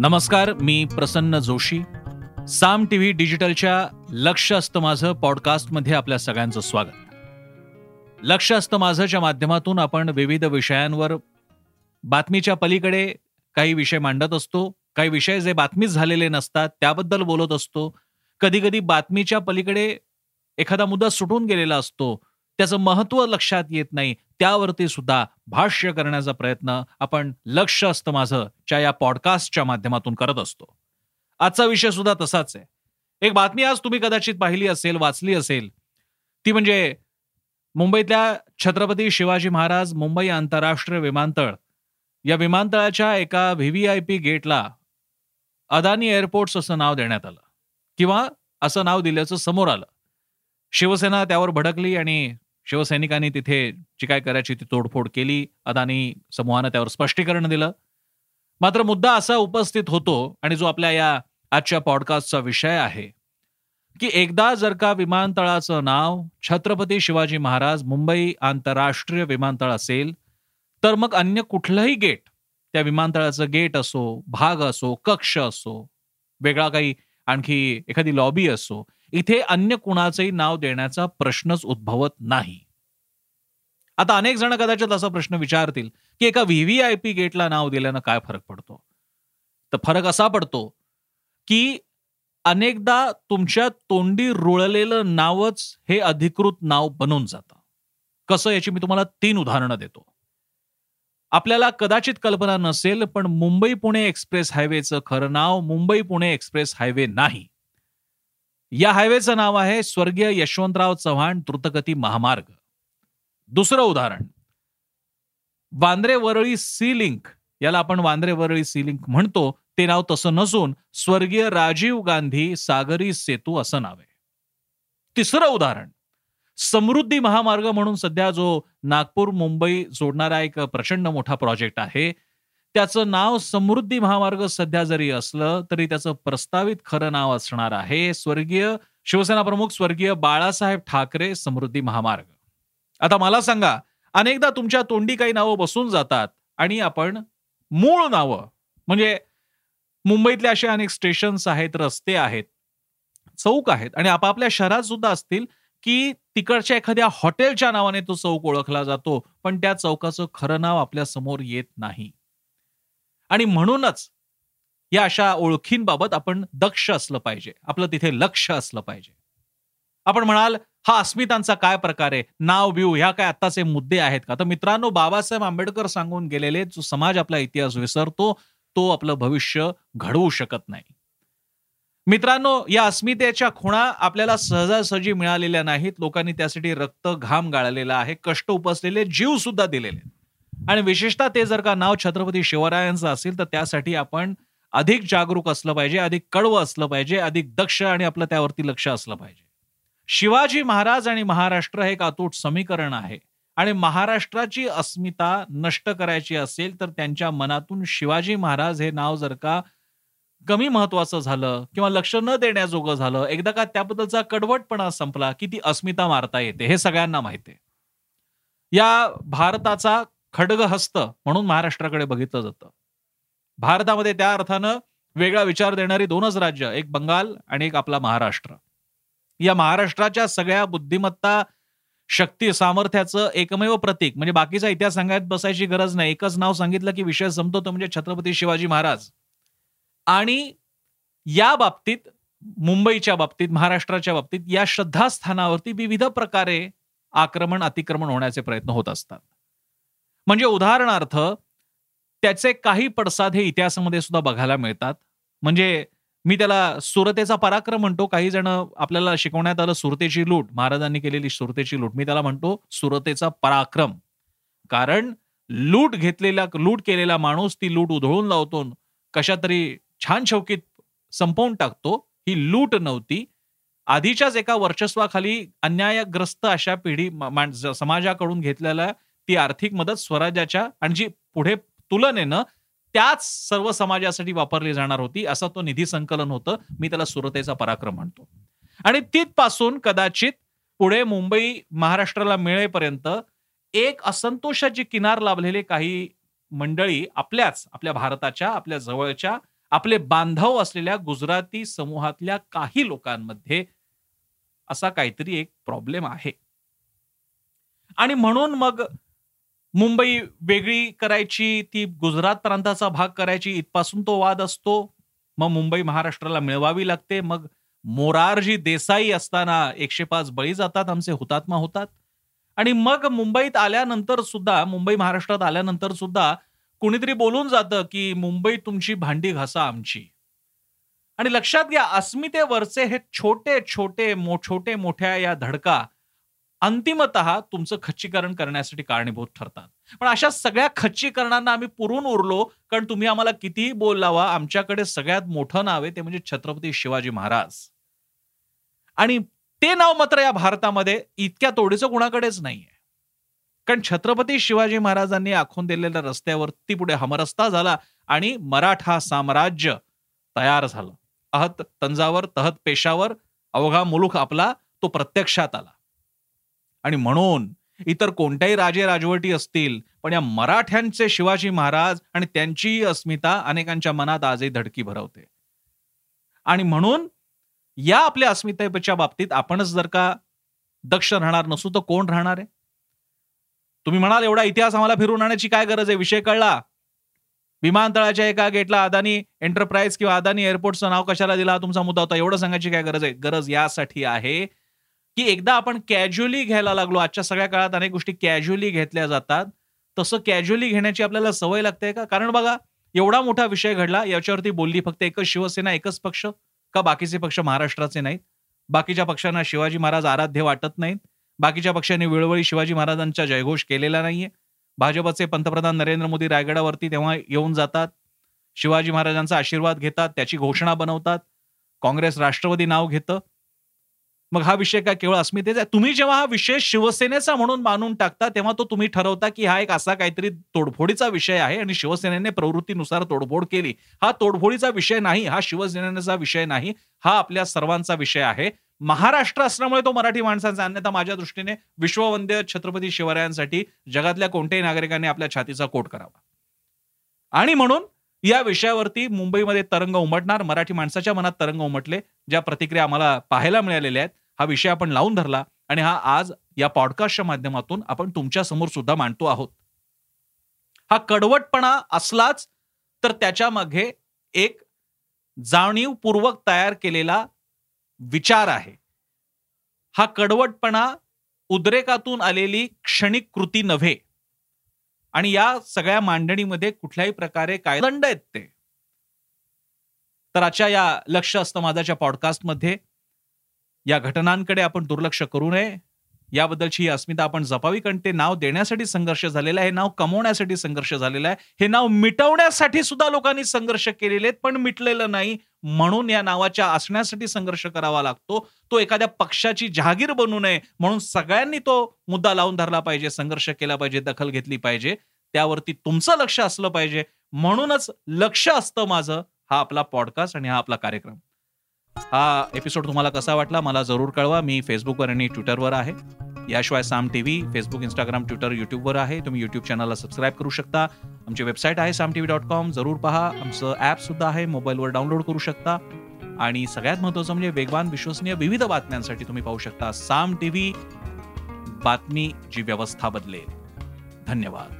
नमस्कार मी प्रसन्न जोशी. साम टीव्ही डिजिटलच्या लक्ष असतं माझं पॉडकास्टमध्ये आपल्या सगळ्यांचं स्वागत. लक्ष असतं माझंच्या माध्यमातून आपण विविध विषयांवर बातमीच्या पलीकडे काही विषय मांडत असतो. काही विषय जे बातमीच झालेले नसतात त्याबद्दल बोलत असतो. कधी कधी बातमीच्या पलीकडे एखादा मुद्दा सुटून गेलेला असतो. त्याचं महत्त्व लक्षात येत नाही. त्यावरती सुद्धा भाष्य करण्याचा प्रयत्न आपण लक्ष असतं माझं च्या या पॉडकास्टच्या माध्यमातून करत असतो. आजचा विषय सुद्धा तसाच आहे. एक बातमी आज तुम्ही कदाचित पाहिली असेल वाचली असेल. ती म्हणजे मुंबईतल्या छत्रपती शिवाजी महाराज मुंबई आंतरराष्ट्रीय विमानतळ. या विमानतळाच्या एका व्हीव्ही आय पी गेटला अदानी एअरपोर्ट्स असं नाव देण्यात आलं. किंवा असं नाव दिल्याचं समोर आलं. शिवसेना त्यावर भडकली आणि शिवसैनिकांनी तिथे जी काय करायची ती तोडफोड केली. अदानी समूहानं त्यावर स्पष्टीकरण दिलं. मात्र मुद्दा असा उपस्थित होतो आणि जो आपल्या या आजच्या पॉडकास्टचा विषय आहे की एकदा जर का विमानतळाचं नाव छत्रपती शिवाजी महाराज मुंबई आंतरराष्ट्रीय विमानतळ असेल तर मग अन्य कुठलंही गेट त्या विमानतळाचं गेट असो भाग असो कक्ष असो वेगळा काही आणखी एखादी लॉबी असो इथे अन्य कुणाचंही नाव देण्याचा प्रश्नच उद्भवत नाही. आता अनेक जण कदाचित असा प्रश्न विचारतील की एका व्हीव्हीआयपी गेटला नाव दिल्यानं काय फरक पडतो? तर फरक असा पडतो की अनेकदा तुमच्या तोंडी रुळलेलं नावच हे अधिकृत नाव बनून जातं. कसं याची मी तुम्हाला तीन उदाहरणं देतो. आपल्याला कदाचित कल्पना नसेल पण मुंबई पुणे एक्सप्रेस हायवेचं खरं नाव मुंबई पुणे एक्सप्रेस हायवे नाही. या हायवेचं नाव आहे स्वर्गीय यशवंतराव चव्हाण द्रुतगती महामार्ग. दुसरं उदाहरण. वांद्रे वरळी सी लिंक याला आपण वांद्रे वरळी सी लिंक म्हणतो ते नाव तसं नसून स्वर्गीय राजीव गांधी सागरी सेतू असं नाव आहे. तिसरं उदाहरण. समृद्धी महामार्ग म्हणून सध्या जो नागपूर मुंबई जोडणारा एक प्रचंड मोठा प्रोजेक्ट आहे त्याचं नाव समृद्धी महामार्ग सध्या जरी असलं तरी त्याचं प्रस्तावित खरं नाव असणार आहे स्वर्गीय शिवसेना प्रमुख स्वर्गीय बाळासाहेब ठाकरे समृद्धी महामार्ग. आता मला सांगा अनेकदा तुमच्या तोंडी काही नावं बसून जातात आणि आपण मूळ नावं म्हणजे मुंबईतले असे अनेक स्टेशन्स आहेत रस्ते आहेत चौक आहेत आणि आपापल्या शहरात सुद्धा असतील की तिकडच्या एखाद्या हॉटेलच्या नावाने तो चौक ओळखला जातो पण त्या चौकाचं खरं नाव आपल्यासमोर येत नाही. आणि म्हणूनच या अशा ओळखींबाबत आपण दक्ष असलं पाहिजे. आपलं तिथे लक्ष असलं पाहिजे. आपण म्हणाल हा अस्मितांचा काय प्रकार आहे? नाव बिव ह्या काय आत्ताचे मुद्दे आहेत का? तर मित्रांनो बाबासाहेब आंबेडकर सांगून गेलेले जो समाज आपला इतिहास विसरतो तो आपलं भविष्य घडवू शकत नाही. मित्रांनो या अस्मितेच्या खुणा आपल्याला सहजासहजी मिळालेल्या नाहीत. लोकांनी त्यासाठी रक्त घाम गाळलेला आहे कष्ट उपसलेले जीव सुद्धा दिलेले आणि विशेषतः ते जर का नाव छत्रपती शिवरायांचं असेल तर त्यासाठी आपण अधिक जागरूक असलं पाहिजे अधिक कडवं असलं पाहिजे अधिक दक्ष आणि आपलं त्यावरती लक्ष असलं पाहिजे. शिवाजी महाराज आणि महाराष्ट्र हे एक अतूट समीकरण आहे. आणि महाराष्ट्राची अस्मिता नष्ट करायची असेल तर त्यांच्या मनातून शिवाजी महाराज हे नाव जर का कमी महत्वाचं झालं किंवा लक्ष न देण्याजोगं झालं एकदा का त्याबद्दलचा कडवटपणा संपला की ती अस्मिता मारता येते हे सगळ्यांना माहिती आहे. या भारताचा खडगहस्त म्हणून महाराष्ट्राकडे बघितलं जातं. भारतामध्ये त्या अर्थानं वेगळा विचार देणारी दोनच राज्य एक बंगाल आणि एक आपला महाराष्ट्र. या महाराष्ट्राच्या सगळ्या बुद्धिमत्ता शक्ती सामर्थ्याचं एकमेव प्रतीक म्हणजे बाकीचा इतिहास सांगायत बसायची गरज नाही. एकच नाव सांगितलं की विषय संपतो तो म्हणजे छत्रपती शिवाजी महाराज. आणि या बाबतीत मुंबईच्या बाबतीत महाराष्ट्राच्या बाबतीत या श्रद्धास्थानावरती विविध प्रकारे आक्रमण अतिक्रमण होण्याचे प्रयत्न होत असतात. म्हणजे उदाहरणार्थ त्याचे काही पडसाद हे इतिहासामध्ये सुद्धा बघायला मिळतात. म्हणजे मी त्याला सुरतेचा पराक्रम म्हणतो. काही जण आपल्याला शिकवण्यात आलं सुरतेची लूट. महाराजांनी केलेली सुरतेची लूट. मी त्याला म्हणतो सुरतेचा पराक्रम. कारण लूट घेतलेला लूट केलेला माणूस ती लूट उधळून लावतो कशा तरी छान शौकीत संपवून टाकतो. ही लूट नव्हती. आधीच्याच एका वर्चस्वाखाली अन्यायग्रस्त अशा पिढी समाजाकडून घेतलेल्या ती आर्थिक मदत स्वराज्याच्या आणि जी पुढे तुलनेनं त्याच सर्व समाजासाठी वापरली जाणार होती असं तो निधी संकलन होतं. मी त्याला सुरतेचा पराक्रम म्हणतो. आणि तिथपासून कदाचित पुढे मुंबई महाराष्ट्राला मिळेपर्यंत एक असंतोषाची किनार लाभलेले काही मंडळी आपल्याच आपल्या भारताच्या आपल्या जवळच्या आपले बांधव असलेल्या गुजराती समूहातल्या काही लोकांमध्ये असा काहीतरी एक प्रॉब्लेम आहे. आणि म्हणून मग मुंबई वेगळी करायची ती गुजरात प्रांताचा भाग करायची इथपासून तो वाद असतो. मग मुंबई महाराष्ट्राला मिळवावी लागते. मग मोरारजी देसाई असताना एकशे पाच बळी जातात आमचे हुतात्मा होतात. आणि मग मुंबईत आल्यानंतर सुद्धा मुंबई महाराष्ट्रात आल्यानंतर सुद्धा कुणीतरी बोलून जातं की मुंबई तुमची भांडी घासा आमची. आणि लक्षात घ्या अस्मितेवरचे हे छोटे छोटे मो छोटे मोठ्या या धडका अंतिमत तुमचं खच्चीकरण करण्यासाठी कारणीभूत ठरतात. पण अशा सगळ्या खच्चीकरणांना आम्ही पुरून उरलो कारण तुम्ही आम्हाला कितीही बोल लावा आमच्याकडे सगळ्यात मोठं नाव आहे ते म्हणजे छत्रपती शिवाजी महाराज. आणि ते नाव मात्र या भारतामध्ये इतक्या तोडीचं कुणाकडेच नाहीये. कारण छत्रपती शिवाजी महाराजांनी आखून दिलेल्या रस्त्यावर ती पुढे हमरस्ता झाला आणि मराठा साम्राज्य तयार झालं. अहत तंजावर तहत पेशावर अवघा मुलूक आपला तो प्रत्यक्षात आला. आणि म्हणून इतर कोणत्याही राजे राजवटी असतील पण या मराठ्यांचे शिवाजी महाराज आणि त्यांचीही अस्मिता अनेकांच्या मनात आजही धडकी भरवते. आणि म्हणून या आपल्या अस्मितेच्या बाबतीत आपणच जर का दक्ष राहणार नसू तर कोण राहणार आहे? तुम्ही म्हणाल एवढा इतिहास आम्हाला फिरून आणण्याची काय गरज आहे? विषय कळला. विमानतळाच्या एका गेटला अदानी एंटरप्राइज किंवा अदानी एअरपोर्टचं नाव कशाला दिला? तुमचा मुद्दा होता. एवढं सांगायची काय गरज आहे? गरज यासाठी आहे की एकदा आपण कॅज्युअली घ्यायला लागलो आजच्या सगळ्या काळात अनेक गोष्टी कॅज्युअली घेतल्या जातात. तसं कॅज्युअली घेण्याची आपल्याला सवय लागते का? कारण बघा एवढा मोठा विषय घडला याच्यावरती बोलली फक्त एकच शिवसेना एकच पक्ष का बाकीचे पक्ष महाराष्ट्राचे नाहीत? बाकीच्या पक्षांना शिवाजी महाराज आराध्य वाटत नाहीत. बाकीच्या पक्षांनी वेळोवेळी शिवाजी महाराजांचा जयघोष केलेला नाहीये. भाजपचे पंतप्रधान नरेंद्र मोदी रायगडावरती तेव्हा येऊन जातात. शिवाजी महाराजांचा आशीर्वाद घेतात त्याची घोषणा बनवतात. काँग्रेस राष्ट्रवादी नाव घेतं. मग हा विषय काय केवळ अस्मितेचा तुम्ही जेव्हा हा विषय शिवसेनेचा म्हणून मानून टाकता तेव्हा तो तुम्ही ठरवता की हा एक असा काहीतरी तोडफोडीचा विषय आहे आणि शिवसेनेने प्रवृत्तीनुसार तोडफोड केली. हा तोडफोडीचा विषय नाही हा शिवसेनेचा विषय नाही हा आपल्या सर्वांचा विषय आहे. महाराष्ट्र असल्यामुळे तो मराठी माणसांचा अन्यथा माझ्या दृष्टीने विश्ववंद्य छत्रपती शिवरायांसाठी जगातल्या कोणत्याही नागरिकांनी आपल्या छातीचा कोट करावा. आणि म्हणून या विषयावरती मुंबईमध्ये तरंग उमटणार मराठी माणसाच्या मनात तरंग उमटले ज्या प्रतिक्रिया आम्हाला पाहायला मिळालेल्या आहेत. हा विषय आपण लावून धरला आणि हा आज या पॉडकास्टच्या माध्यमातून आपण तुमच्यासमोर सुद्धा मांडतो आहोत. हा कडवटपणा असलाच तर त्याच्यामध्ये एक जाणीवपूर्वक तयार केलेला विचार आहे. हा कडवटपणा उद्रेकातून आलेली क्षणिक कृती नव्हे. आणि या सगळ्या मांडणीमध्ये कुठल्याही प्रकारे काय दंड आहेत ते. तर आजच्या या लक्ष असतं माझ्याच्या पॉडकास्टमध्ये या घटनांकडे आपण दुर्लक्ष करू नये. याबद्दलची ही अस्मिता आपण जपावी कारण ते नाव देण्यासाठी संघर्ष झालेला आहे हे नाव कमवण्यासाठी संघर्ष झालेला आहे हे नाव मिटवण्यासाठी सुद्धा लोकांनी संघर्ष केलेले आहेत पण मिटलेलं नाही. म्हणून या नावाच्या असण्यासाठी संघर्ष करावा लागतो. तो एखाद्या पक्षाची जहागीर बनू नये म्हणून सगळ्यांनी तो मुद्दा लावून धरला पाहिजे संघर्ष केला पाहिजे दखल घेतली पाहिजे. त्यावरती तुमचं लक्ष असलं पाहिजे. म्हणूनच लक्ष असतं माझं हा आपला पॉडकास्ट आणि हा आपला कार्यक्रम. हा एपिसोड तुम्हाला कसा वाटला मला जरूर कळवा. मी फेसबुकवर आणि ट्विटरवर आहे. याशिवाय Saam T V Facebook Instagram Twitter युट्यूबवर आहे. तुम्ही युट्यूब चॅनलला सबस्क्राईब करू शकता. आमची वेबसाईट आहे Saam T V dot com जरूर पहा. आमचं ॲपसुद्धा आहे. मोबाईलवर डाउनलोड करू शकता. आणि सगळ्यात महत्वाचं म्हणजे वेगवान विश्वसनीय विविध बातम्यांसाठी तुम्ही पाहू शकता साम टी व्ही बातमी जी व्यवस्था बदलेल. धन्यवाद.